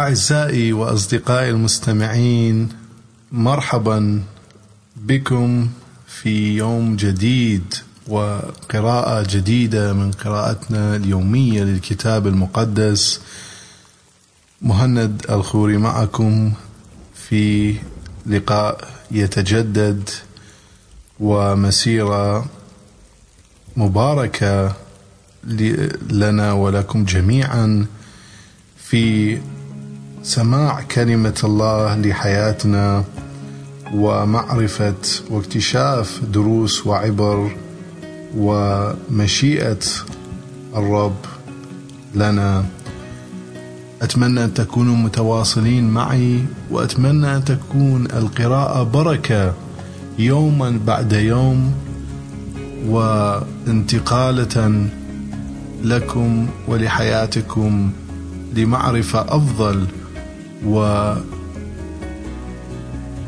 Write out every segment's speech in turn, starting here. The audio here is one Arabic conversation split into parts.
أعزائي وأصدقائي المستمعين مرحبا بكم في يوم جديد وقراءة جديدة من قراءتنا اليومية للكتاب المقدس. مهند الخوري معكم في لقاء يتجدد ومسيرة مباركة لنا ولكم جميعا في سماع كلمة الله لحياتنا ومعرفة واكتشاف دروس وعبر ومشيئة الرب لنا. أتمنى أن تكونوا متواصلين معي وأتمنى أن تكون القراءة بركة يوما بعد يوم وانتقالة لكم ولحياتكم لمعرفة أفضل.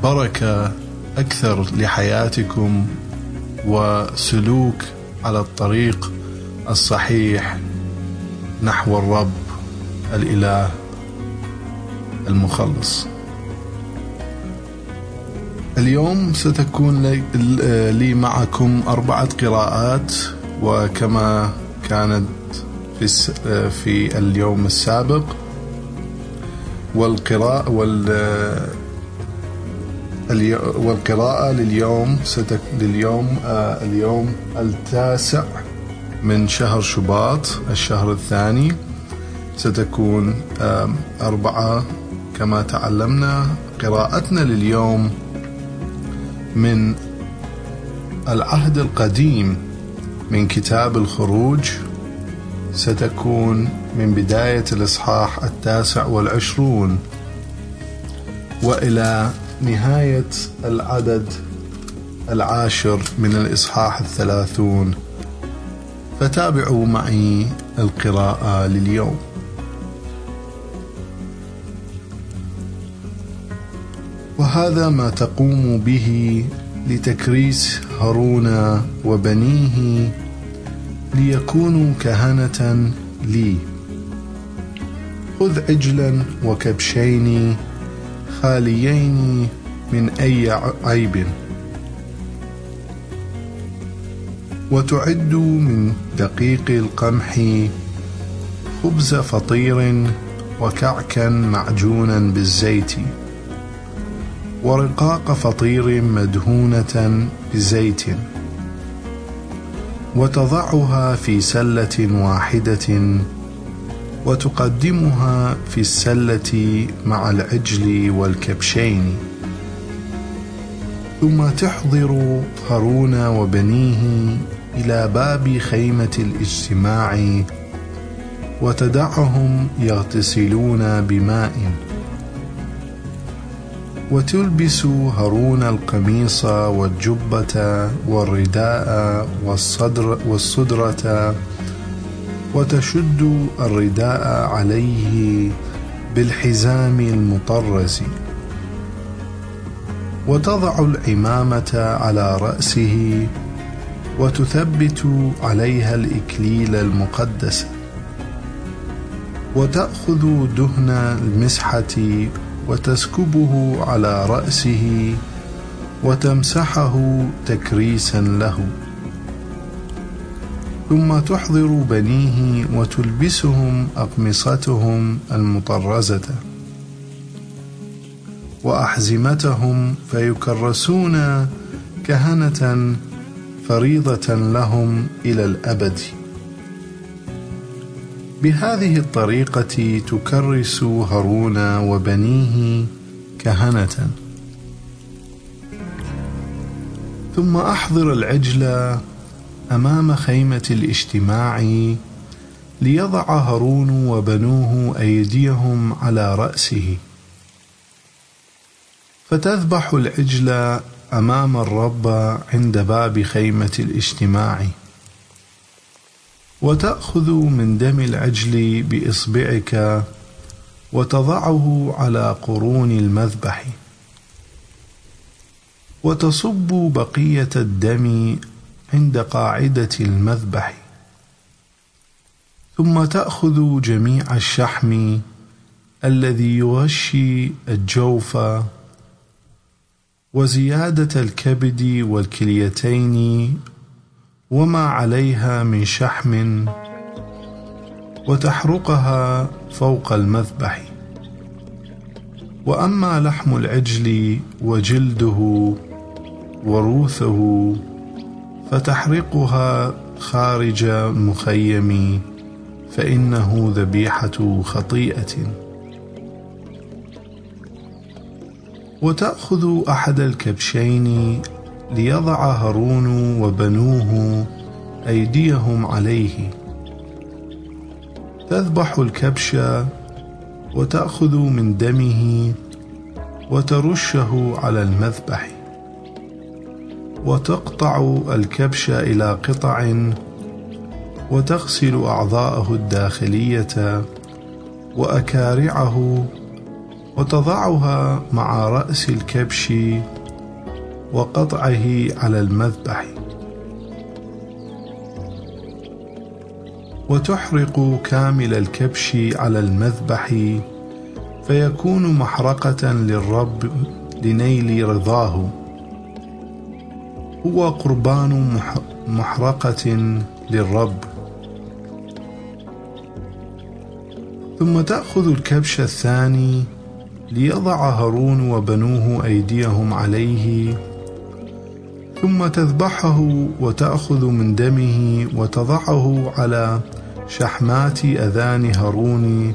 وبركة أكثر لحياتكم وسلوك على الطريق الصحيح نحو الرب الإله المخلص. اليوم ستكون لي معكم أربعة قراءات وكما كانت في في اليوم السابق والقراءة وال والقراءة لليوم ستك لليوم اليوم التاسع من شهر شباط الشهر الثاني. ستكون أربعة كما تعلمنا. قراءتنا لليوم من العهد القديم من كتاب الخروج. ستكون من بداية الإصحاح التاسع والعشرون وإلى نهاية العدد العاشر من الإصحاح الثلاثون. فتابعوا معي القراءة لليوم. وهذا ما تقوم به لتكريس هارون وبنيه ليكونوا كهنة لي. خذ عجلا وكبشين خاليين من أي عيب. وتعد من دقيق القمح خبز فطير وكعكا معجونا بالزيت. ورقاق فطير مدهونة بزيت. وتضعها في سلة واحدة وتقدمها في السلة مع العجل والكبشين. ثم تحضر هارون وبنيه إلى باب خيمة الاجتماع وتدعهم يغتسلون بماء. وتلبس هارون القميص والجبة والرداء والصدر والصدرة وتشد الرداء عليه بالحزام المطرز وتضع العمامة على رأسه وتثبت عليها الإكليل المقدس. وتأخذ دهن المسحة وتسكبه على رأسه وتمسحه تكريسا له. ثم تحضر بنيه وتلبسهم أقمصتهم المطرزة وأحزمتهم فيكرسون كهنة فريضة لهم إلى الأبد. بهذه الطريقة تكرس هارون وبنيه كهنة. ثم أحضر العجل أمام خيمة الاجتماع ليضع هارون وبنوه أيديهم على رأسه. فتذبح العجل أمام الرب عند باب خيمة الاجتماع. وتأخذ من دم العجل بإصبعك وتضعه على قرون المذبح. وتصب بقية الدم عند قاعدة المذبح. ثم تأخذ جميع الشحم الذي يغشي الجوف وزيادة الكبد والكليتين وما عليها من شحم وتحرقها فوق المذبح. وأما لحم العجل وجلده وروثه فتحرقها خارج المخيم فإنه ذبيحة خطيئة. وتأخذ أحد الكبشين ليضع هارون وبنوه أيديهم عليه. تذبح الكبش وتأخذ من دمه وترشه على المذبح. وتقطع الكبش إلى قطع وتغسل أعضاءه الداخلية وأكارعه وتضعها مع رأس الكبش وقطعه على المذبح. وتحرق كامل الكبش على المذبح فيكون محرقة للرب لنيل رضاه. هو قربان محرقة للرب. ثم تأخذ الكبش الثاني ليضع هارون وبنوه أيديهم عليه ثم تذبحه وتأخذ من دمه وتضعه على شحمات أذان هارون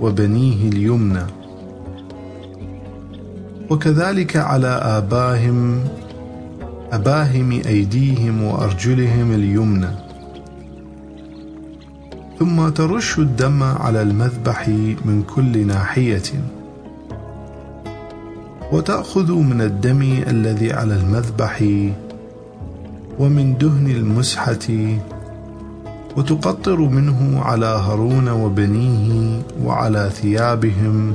وبنيه اليمنى. وكذلك على آباهم أباهم أيديهم وأرجلهم اليمنى. ثم ترش الدم على المذبح من كل ناحية. وتأخذ من الدم الذي على المذبح ومن دهن المسحة. وتقطر منه على هارون وبنيه وعلى ثيابهم.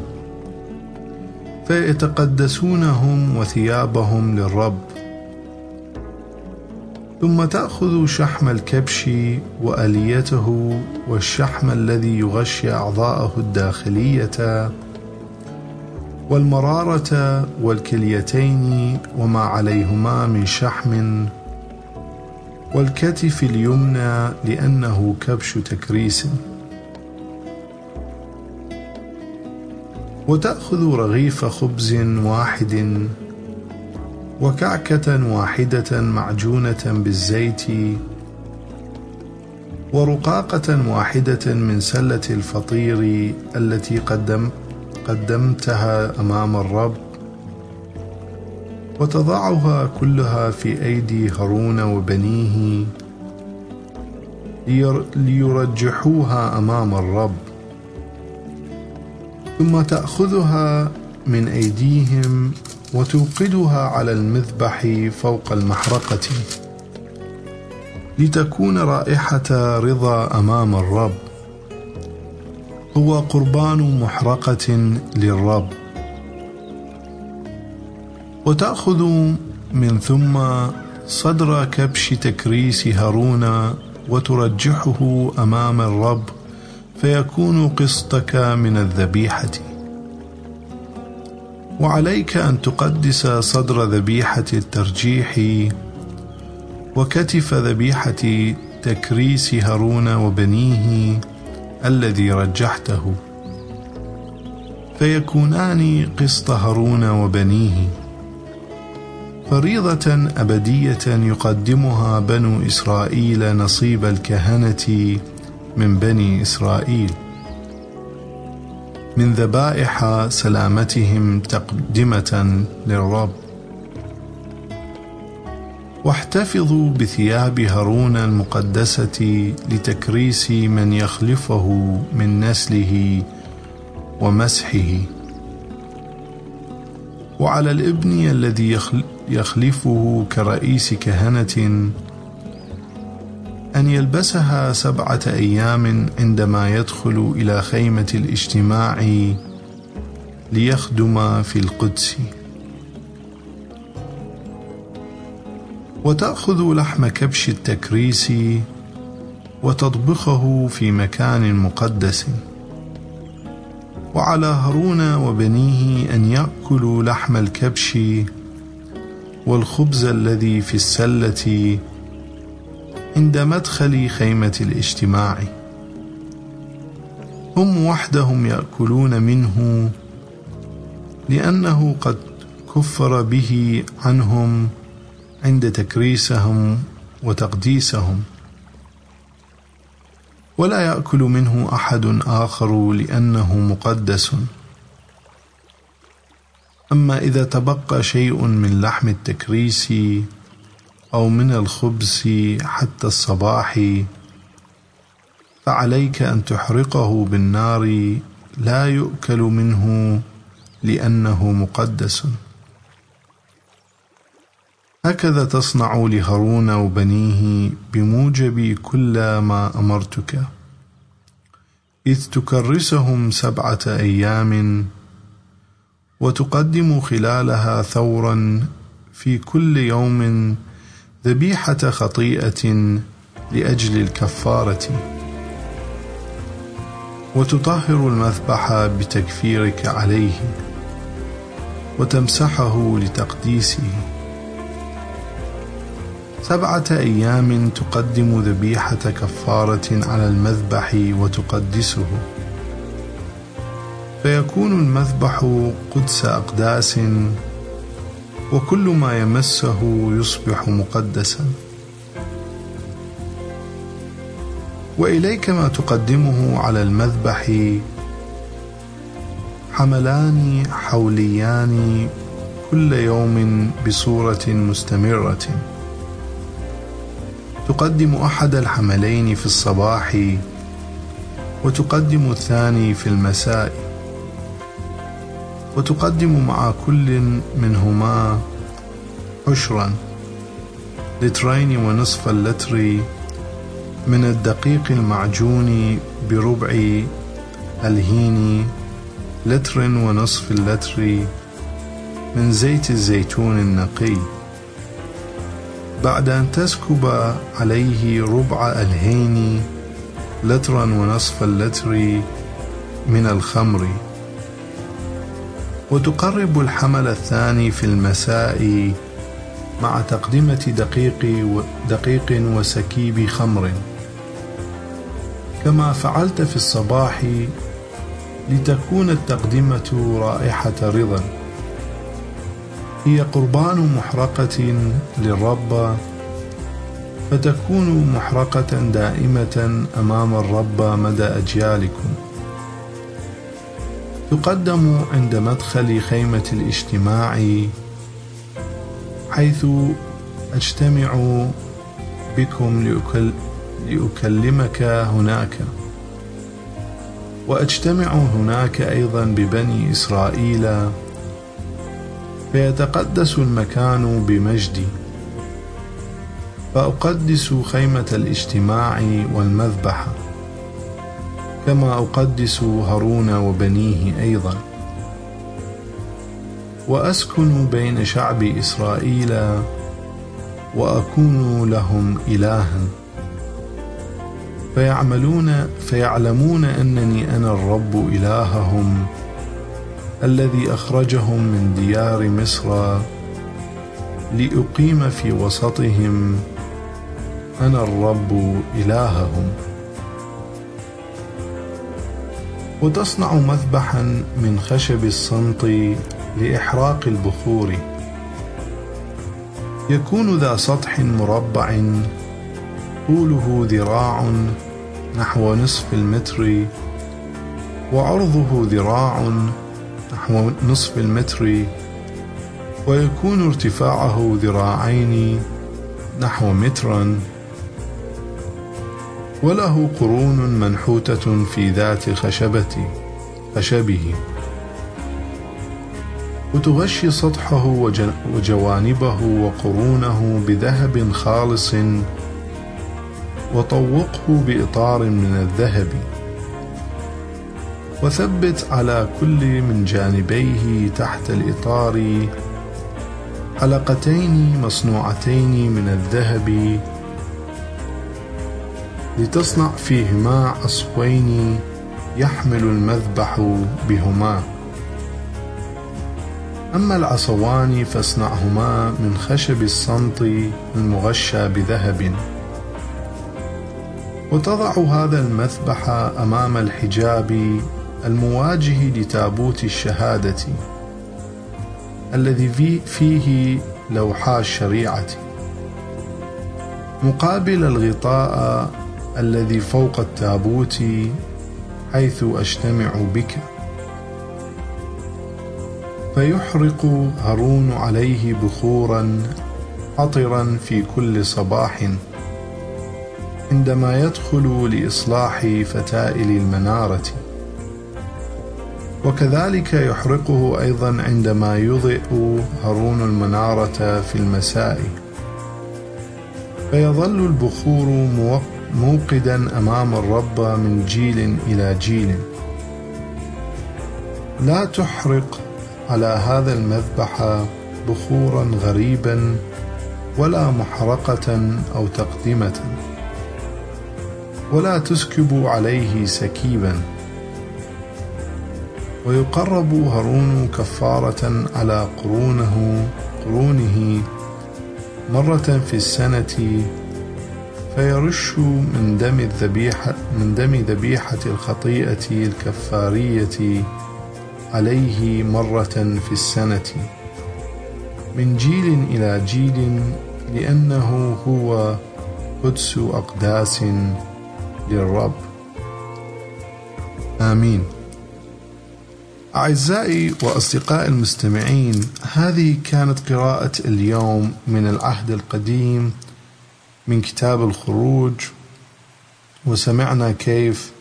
فيتقدسونهم وثيابهم للرب. ثم تأخذ شحم الكبش وآليته والشحم الذي يغشي أعضاءه الداخلية والمرارة والكليتين وما عليهما من شحم والكتف اليمنى لأنه كبش تكريس. وتأخذ رغيف خبز واحد وكعكة واحدة معجونة بالزيت ورقاقة واحدة من سلة الفطير التي قدم قدمتها أمام الرب وتضعها كلها في أيدي هارون وبنيه ليرجحوها أمام الرب ثم تأخذها من أيديهم وتوقدها على المذبح فوق المحرقة. لتكون رائحة رضا أمام الرب. هو قربان محرقة للرب. وتأخذ من ثم صدر كبش تكريس هارون وترجحه أمام الرب فيكون قسطك من الذبيحة. وعليك أن تقدس صدر ذبيحة الترجيح وكتف ذبيحة تكريس هارون وبنيه الذي رجحته. فيكونان قسط هارون وبنيه. فريضة أبدية يقدمها بنو إسرائيل نصيب الكهنة من بني إسرائيل. من ذبائح سلامتهم تقدمة للرب. واحتفظوا بثياب هارون المقدسة لتكريس من يخلفه من نسله ومسحه. وعلى الابن الذي يخلفه كرئيس كهنة أن يلبسها سبعة أيام عندما يدخل إلى خيمة الاجتماع ليخدم في القدس. وتأخذ لحم كبش التكريس وتطبخه في مكان مقدس. وعلى هارون وبنيه أن يأكلوا لحم الكبش والخبز الذي في السلة عند مدخل خيمة الاجتماع. هم وحدهم يأكلون منه لأنه قد كفر به عنهم عند تكريسهم وتقديسهم. ولا يأكل منه أحد آخر لأنه مقدس. أما إذا تبقى شيء من لحم التكريس أو من الخبز حتى الصباح. فعليك أن تحرقه بالنار لا يؤكل منه لأنه مقدس. هكذا تصنع لهارون وبنيه بموجب كل ما أمرتك. إذ تكرسهم سبعة أيام وتقدم خلالها ثورا في كل يوم ذبيحة خطيئة لأجل الكفارة. وتطهر المذبح بتكفيرك عليه وتمسحه لتقديسه. سبعة أيام تقدم ذبيحة كفارة على المذبح وتقدسه. فيكون المذبح قدس أقداس وكل ما يمسه يصبح مقدسا. وإليك ما تقدمه على المذبح حملان حوليان كل يوم بصورة مستمرة. تقدم أحد الحملين في الصباح وتقدم الثاني في المساء. وتقدم مع كل منهما عشرا لترين ونصف اللتر من الدقيق المعجون بربع الهين لتر ونصف اللتر من زيت الزيتون النقي. بعد أن تسكب عليه ربع الهين لترا ونصف اللتر من الخمر. وتقرب الحمل الثاني في المساء مع تقدمة دقيق, دقيق وسكيب خمر. كما فعلت في الصباح لتكون التقدمة رائحة رضا. هي قربان محرقة للرب فتكون محرقة دائمة أمام الرب مدى أجيالكم. تقدم عند مدخل خيمة الاجتماع حيث أجتمع بكم لأكلمك هناك. وأجتمع هناك أيضا ببني إسرائيل. فيتقدس المكان بمجدي فأقدس خيمة الاجتماع والمذبح. كما أقدس هارون وبنيه أيضا. وأسكن بين شعب إسرائيل وأكون لهم إلها. فيعملون فيعلمون أنني أنا الرب إلههم الذي أخرجهم من ديار مصر لأقيم في وسطهم أنا الرب إلههم. وتصنع مذبحا من خشب الصمت لإحراق البخور. يكون ذا سطح مربع طوله ذراع نحو نصف المتر وعرضه ذراع نحو نصف المتر ويكون ارتفاعه ذراعين نحو مترا. وله قرون منحوتة في ذات خشبة خشبه. وتغشي سطحه وجوانبه وقرونه بذهب خالص وطوقه بإطار من الذهب. وثبت على كل من جانبيه تحت الإطار حلقتين مصنوعتين من الذهب لتصنع فيهما عصفين يحمل المذبح بهما. أما العصوان فاصنعهما من خشب الصمت المغشى بذهب. وتضع هذا المذبح أمام الحجاب المواجه لتابوت الشهادة الذي فيه لوحا الشريعة. مقابل الغطاء الذي فوق التابوت حيث أجتمع بك. فيحرق هارون عليه بخورا عطرا في كل صباح. عندما يدخل لإصلاح فتائل المنارة. وكذلك يحرقه أيضا عندما يضئ هارون المنارة في المساء. فيظل البخور موقدا أمام الرب من جيل إلى جيل. لا تحرق على هذا المذبح بخورا غريبا ولا محرقة أو تقدمة. ولا تسكب عليه سكيبا. ويقرب هارون كفارة على قرونه قرونه مرة في السنة فيرش من دم الذبيحة من دم ذبيحة الخطيئة الكفارية عليه مرة في السنة. من جيل إلى جيل لأنه هو قدس أقداس للرب. آمين. أعزائي وأصدقائي المستمعين هذه كانت قراءة اليوم من العهد القديم من كتاب الخروج وسمعنا كيف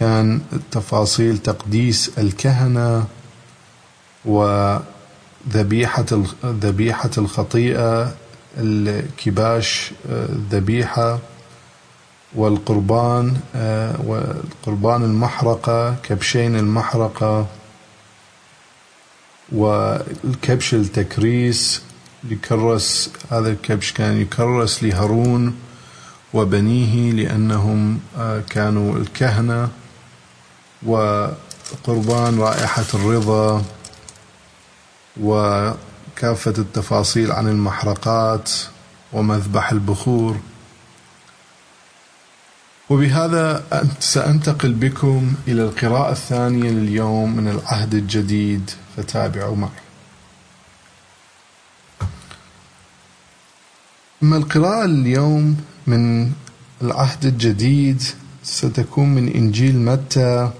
كان تفاصيل تقديس الكهنة وذبيحة ذبيحة الخطيئة الكباش الذبيحة والقربان والقربان المحرقة كبشين المحرقة والكبش التكريس يكرس هذا الكبش كان يكرس لهارون وبنيه لأنهم كانوا الكهنة وقربان رائحة الرضا وكافة التفاصيل عن المحرقات ومذبح البخور. وبهذا سأنتقل بكم إلى القراءة الثانية لليوم من العهد الجديد فتابعوا معي. أما القراءة اليوم من العهد الجديد ستكون من إنجيل متى؟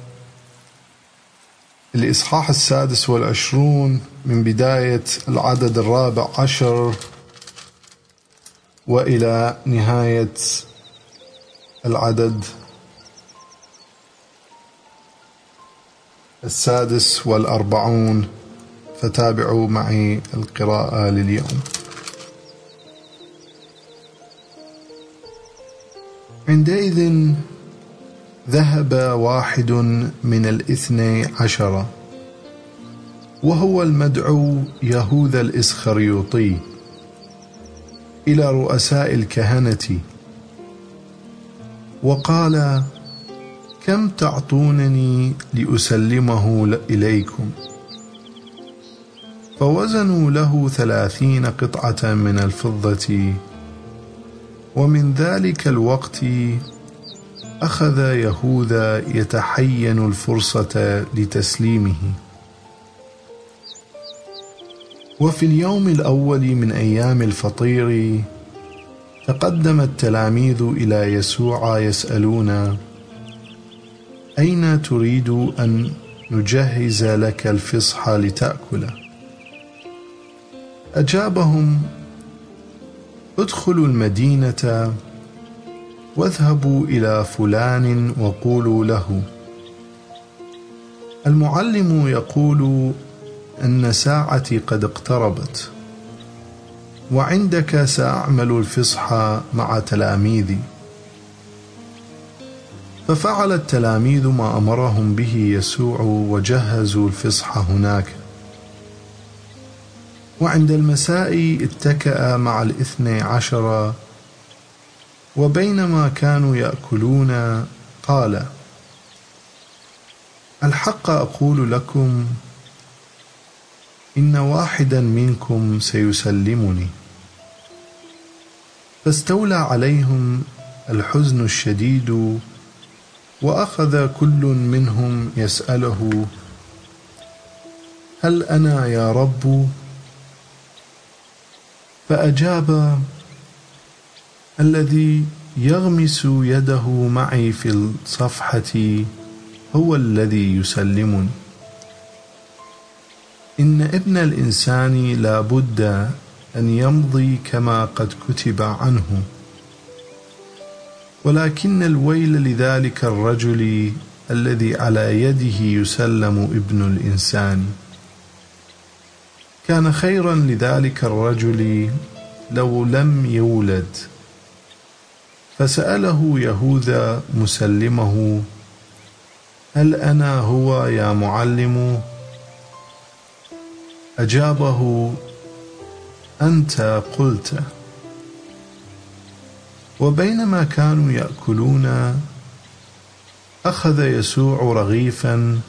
الإصحاح السادس والعشرون من بداية العدد الرابع عشر وإلى نهاية العدد السادس والأربعون. فتابعوا معي القراءة لليوم. عندئذ ذهب واحد من الاثني عشر وهو المدعو يهوذا الإسخريوطي إلى رؤساء الكهنة. وقال كم تعطونني لأسلمه إليكم؟ فوزنوا له ثلاثين قطعة من الفضة ومن ذلك الوقت أخذ يهوذا يتحين الفرصة لتسليمه. وفي اليوم الأول من أيام الفطير تقدم التلاميذ إلى يسوع يسألون أين تريد أن نجهز لك الفصح لتأكله؟ أجابهم ادخلوا المدينة واذهبوا إلى فلان وقولوا له. المعلم يقول أن ساعتي قد اقتربت وعندك سأعمل الفصح مع تلاميذي. ففعل التلاميذ ما أمرهم به يسوع وجهزوا الفصح هناك. وعند المساء اتكأ مع الاثني عشر وبينما كانوا يأكلون قال الحق أقول لكم إن واحدا منكم سيسلمني. فاستولى عليهم الحزن الشديد وأخذ كل منهم يسأله هل أنا يا رب فأجاب الذي يغمس يده معي في الصفحة هو الذي يسلمني. إن ابن الإنسان لا بد أن يمضي كما قد كتب عنه. ولكن الويل لذلك الرجل الذي على يده يسلم ابن الإنسان. كان خيرا لذلك الرجل لو لم يولد. فسأله يهوذا مسلمه هل أنا هو يا معلم؟ أجابه أنت قلت. وبينما كانوا يأكلون أخذ يسوع رغيفا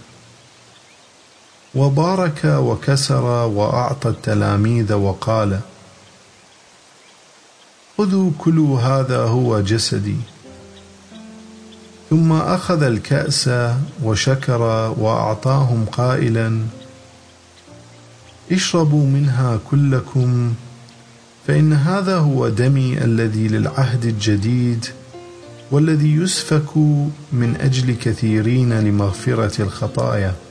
وبارك وكسر وأعطى التلاميذ وقال خذوا كلوا هذا هو جسدي. ثم أخذ الكأس وشكر وأعطاهم قائلا اشربوا منها كلكم فإن هذا هو دمي الذي للعهد الجديد والذي يسفك من أجل كثيرين لمغفرة الخطايا.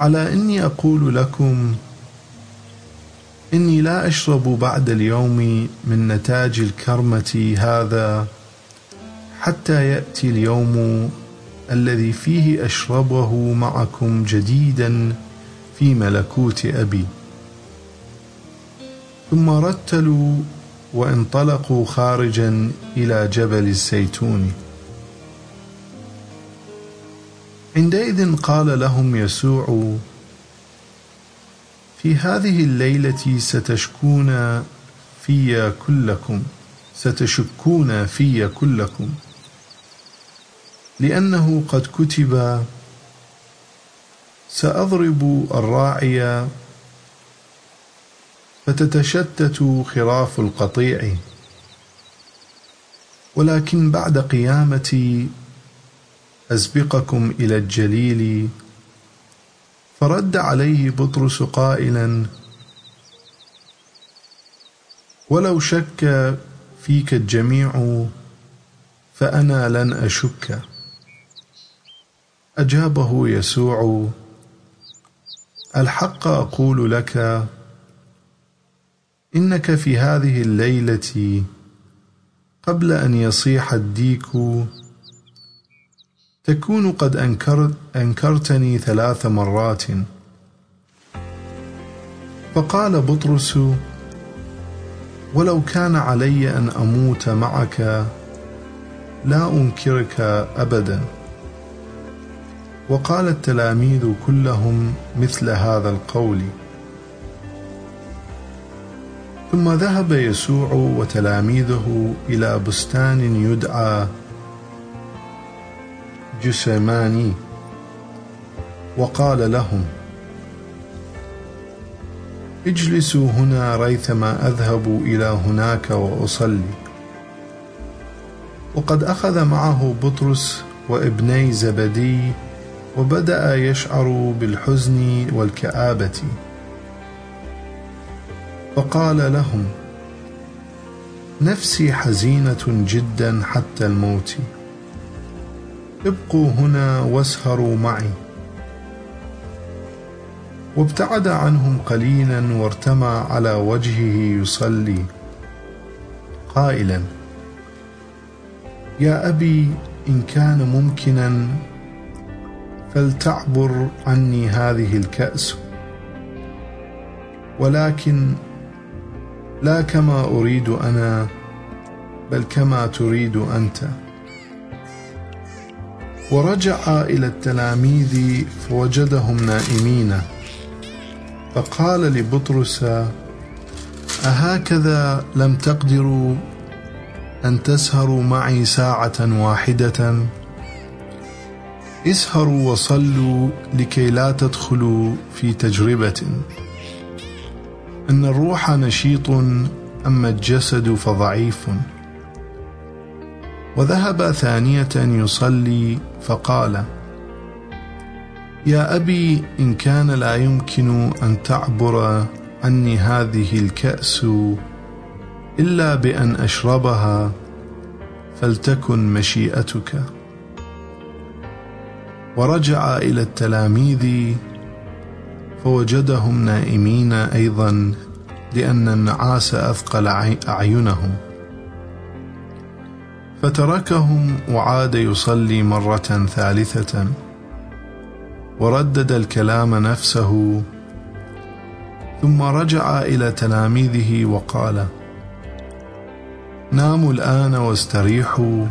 على إني أقول لكم إني لا أشرب بعد اليوم من نتاج الكرمة هذا حتى يأتي اليوم الذي فيه أشربه معكم جديدا في ملكوت أبي. ثم رتلوا وانطلقوا خارجا إلى جبل الزيتون. عندئذ قال لهم يسوع في هذه الليلة ستشكون في كلكم ستشكون في كلكم. لأنه قد كتب سأضرب الراعي فتتشتت خراف القطيع ولكن بعد قيامتي أسبقكم إلى الجليل فرد عليه بطرس قائلا ولو شك فيك الجميع فأنا لن أشك. أجابه يسوع الحق أقول لك إنك في هذه الليلة قبل أن يصيح الديك تكون قد أنكرت أنكرتني ثلاث مرات. فقال بطرس ولو كان علي أن أموت معك لا أنكرك أبدا. وقال التلاميذ كلهم مثل هذا القول. ثم ذهب يسوع وتلاميذه إلى بستان يدعى جسماني. وقال لهم اجلسوا هنا ريثما أذهب إلى هناك وأصلي. وقد أخذ معه بطرس وابني زبدي وبدأ يشعر بالحزن والكآبة. فقال لهم نفسي حزينة جدا حتى الموت. ابقوا هنا واسهروا معي. وابتعد عنهم قليلا وارتمى على وجهه يصلي. قائلا يا أبي إن كان ممكنا فلتعبر عني هذه الكأس. ولكن لا كما أريد أنا بل كما تريد أنت. ورجع إلى التلاميذ فوجدهم نائمين. فقال لبطرس أهكذا لم تقدروا أن تسهروا معي ساعة واحدة؟ اسهروا وصلوا لكي لا تدخلوا في تجربة. أن الروح نشيط أما الجسد فضعيف. وذهب ثانية يصلي فقال يا أبي إن كان لا يمكن أن تعبر عني هذه الكأس إلا بأن أشربها فلتكن مشيئتك. ورجع إلى التلاميذ فوجدهم نائمين أيضا لأن النعاس أثقل أعينهم. فتركهم وعاد يصلي مرة ثالثة وردد الكلام نفسه ثم رجع إلى تلاميذه وقال ناموا الآن واستريحوا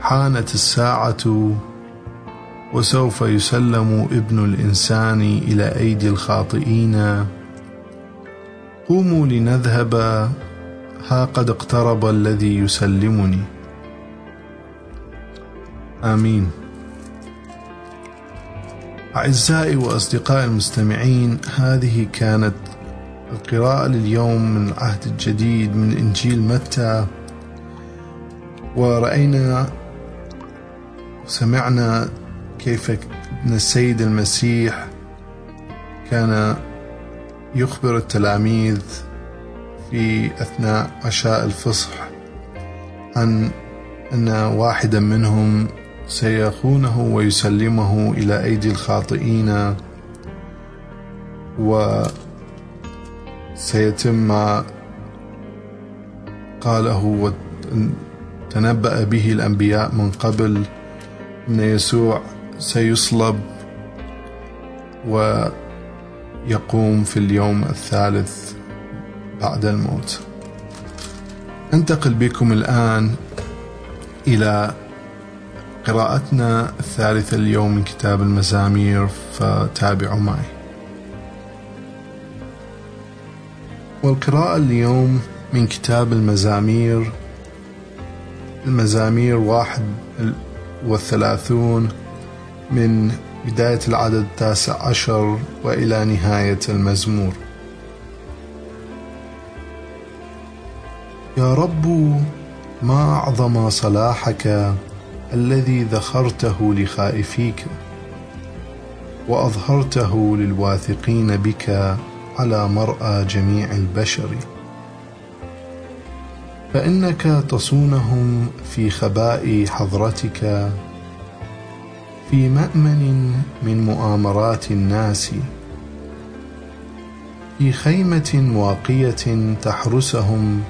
حانت الساعة وسوف يسلم ابن الإنسان إلى أيدي الخاطئين. قوموا لنذهب ها قد اقترب الذي يسلمني. آمين. أعزائي وأصدقائي المستمعين هذه كانت القراءة لليوم من العهد الجديد من إنجيل متى. ورأينا وسمعنا كيف أن السيد المسيح كان يخبر التلاميذ في أثناء عشاء الفصح عن أن واحدا منهم سيخونه ويسلمه إلى أيدي الخاطئين وسيتم ما قاله وتنبأ به الأنبياء من قبل أن يسوع سيصلب ويقوم في اليوم الثالث. بعد الموت. انتقل بكم الآن إلى قراءتنا الثالثة اليوم من كتاب المزامير فتابعوا معي. والقراءة اليوم من كتاب المزامير المزامير واحد والثلاثون من بداية العدد التاسع عشر وإلى نهاية المزمور. يا رب ما أعظم صلاحك الذي ذخرته لخائفيك وأظهرته للواثقين بك على مرأى جميع البشر. فإنك تصونهم في خباء حضرتك في مأمن من مؤامرات الناس في خيمة واقية تحرسهم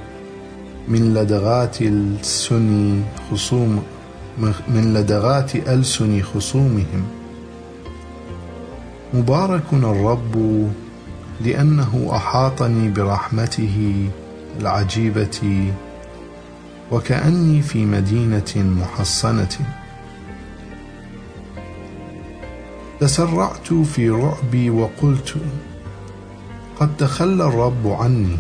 من لدغات السن خصوم من لدغات ألسن خصومهم. مبارك الرب لأنه أحاطني برحمته العجيبة وكأني في مدينة محصنة. تسرعت في رعبي وقلت قد تخلى الرب عني.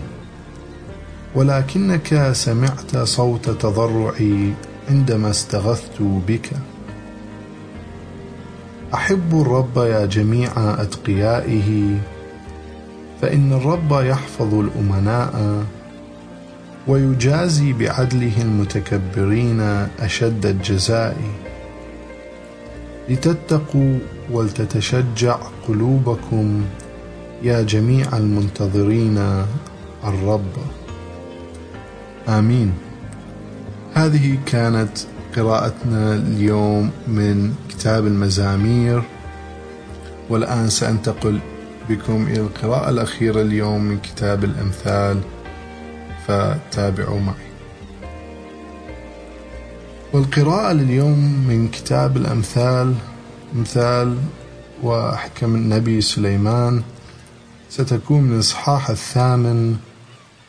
ولكنك سمعت صوت تضرعي عندما استغثت بك. أحب الرب يا جميع أتقيائه فإن الرب يحفظ الأمناء ويجازي بعدله المتكبرين أشد الجزاء. لتتقوا ولتتشجع قلوبكم يا جميع المنتظرين الرب. آمين. هذه كانت قراءتنا اليوم من كتاب المزامير. والآن سأنتقل بكم إلى القراءة الأخيرة اليوم من كتاب الأمثال فتابعوا معي. والقراءة لليوم من كتاب الأمثال مثال وحكم النبي سليمان. ستكون من الإصحاح الثامن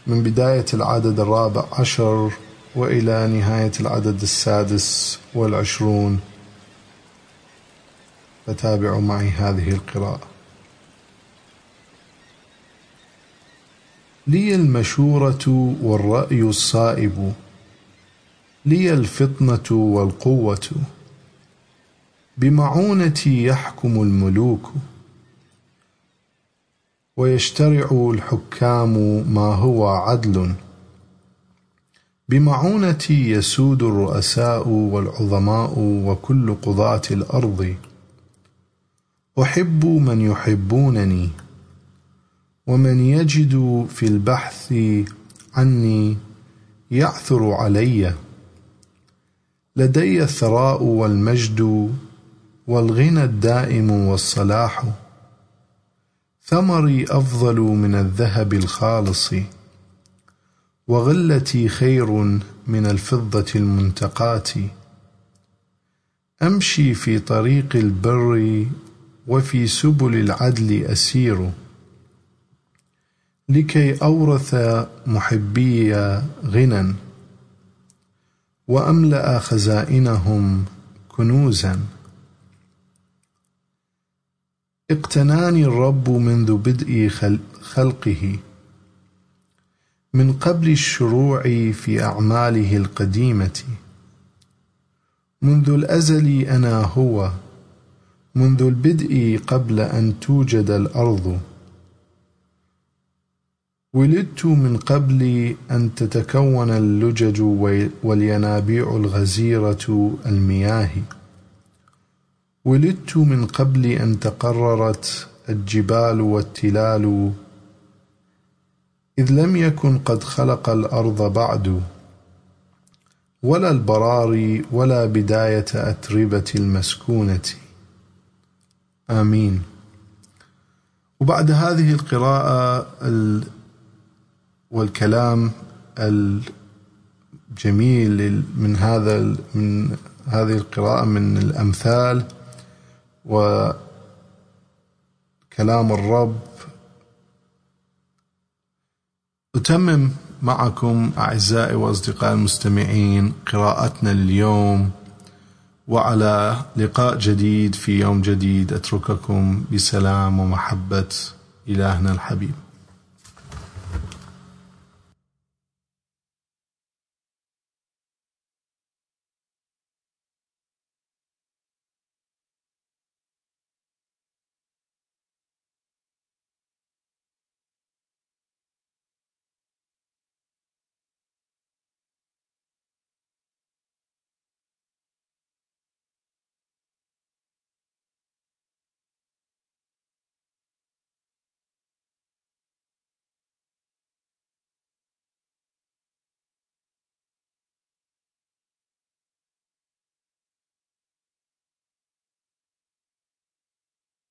من بداية العدد الرابع عشر وإلى نهاية العدد السادس والعشرون. فتابعوا معي هذه القراءة. لي المشورة والرأي الصائب. لي الفطنة والقوة. بمعونتي يحكم الملوك. ويشترع الحكام ما هو عدل. بمعونتي يسود الرؤساء والعظماء وكل قضاة الأرض. أحب من يحبونني ومن يجد في البحث عني يعثر علي. لدي الثراء والمجد والغنى الدائم والصلاح. ثمري أفضل من الذهب الخالص وغلتي خير من الفضة المنتقاة. أمشي في طريق البر وفي سبل العدل أسير لكي أورث محبي غنى وأملأ خزائنهم كنوزا. اقتناني الرب منذ بدء خلقه. من قبل الشروع في أعماله القديمة. منذ الأزل أنا هو. منذ البدء قبل أن توجد الأرض. ولدت من قبل أن تتكون اللجج والينابيع الغزيرة المياه. ولدت من قبل أن تقررت الجبال والتلال. إذ لم يكن قد خلق الأرض بعد ولا البراري ولا بداية أتربة المسكونة. آمين. وبعد هذه القراءة والكلام الجميل من هذا من هذه القراءة من الأمثال وكلام الرب. أتمم معكم أعزائي وأصدقائي المستمعين قراءتنا اليوم وعلى لقاء جديد في يوم جديد. أترككم بسلام ومحبة إلهنا الحبيب.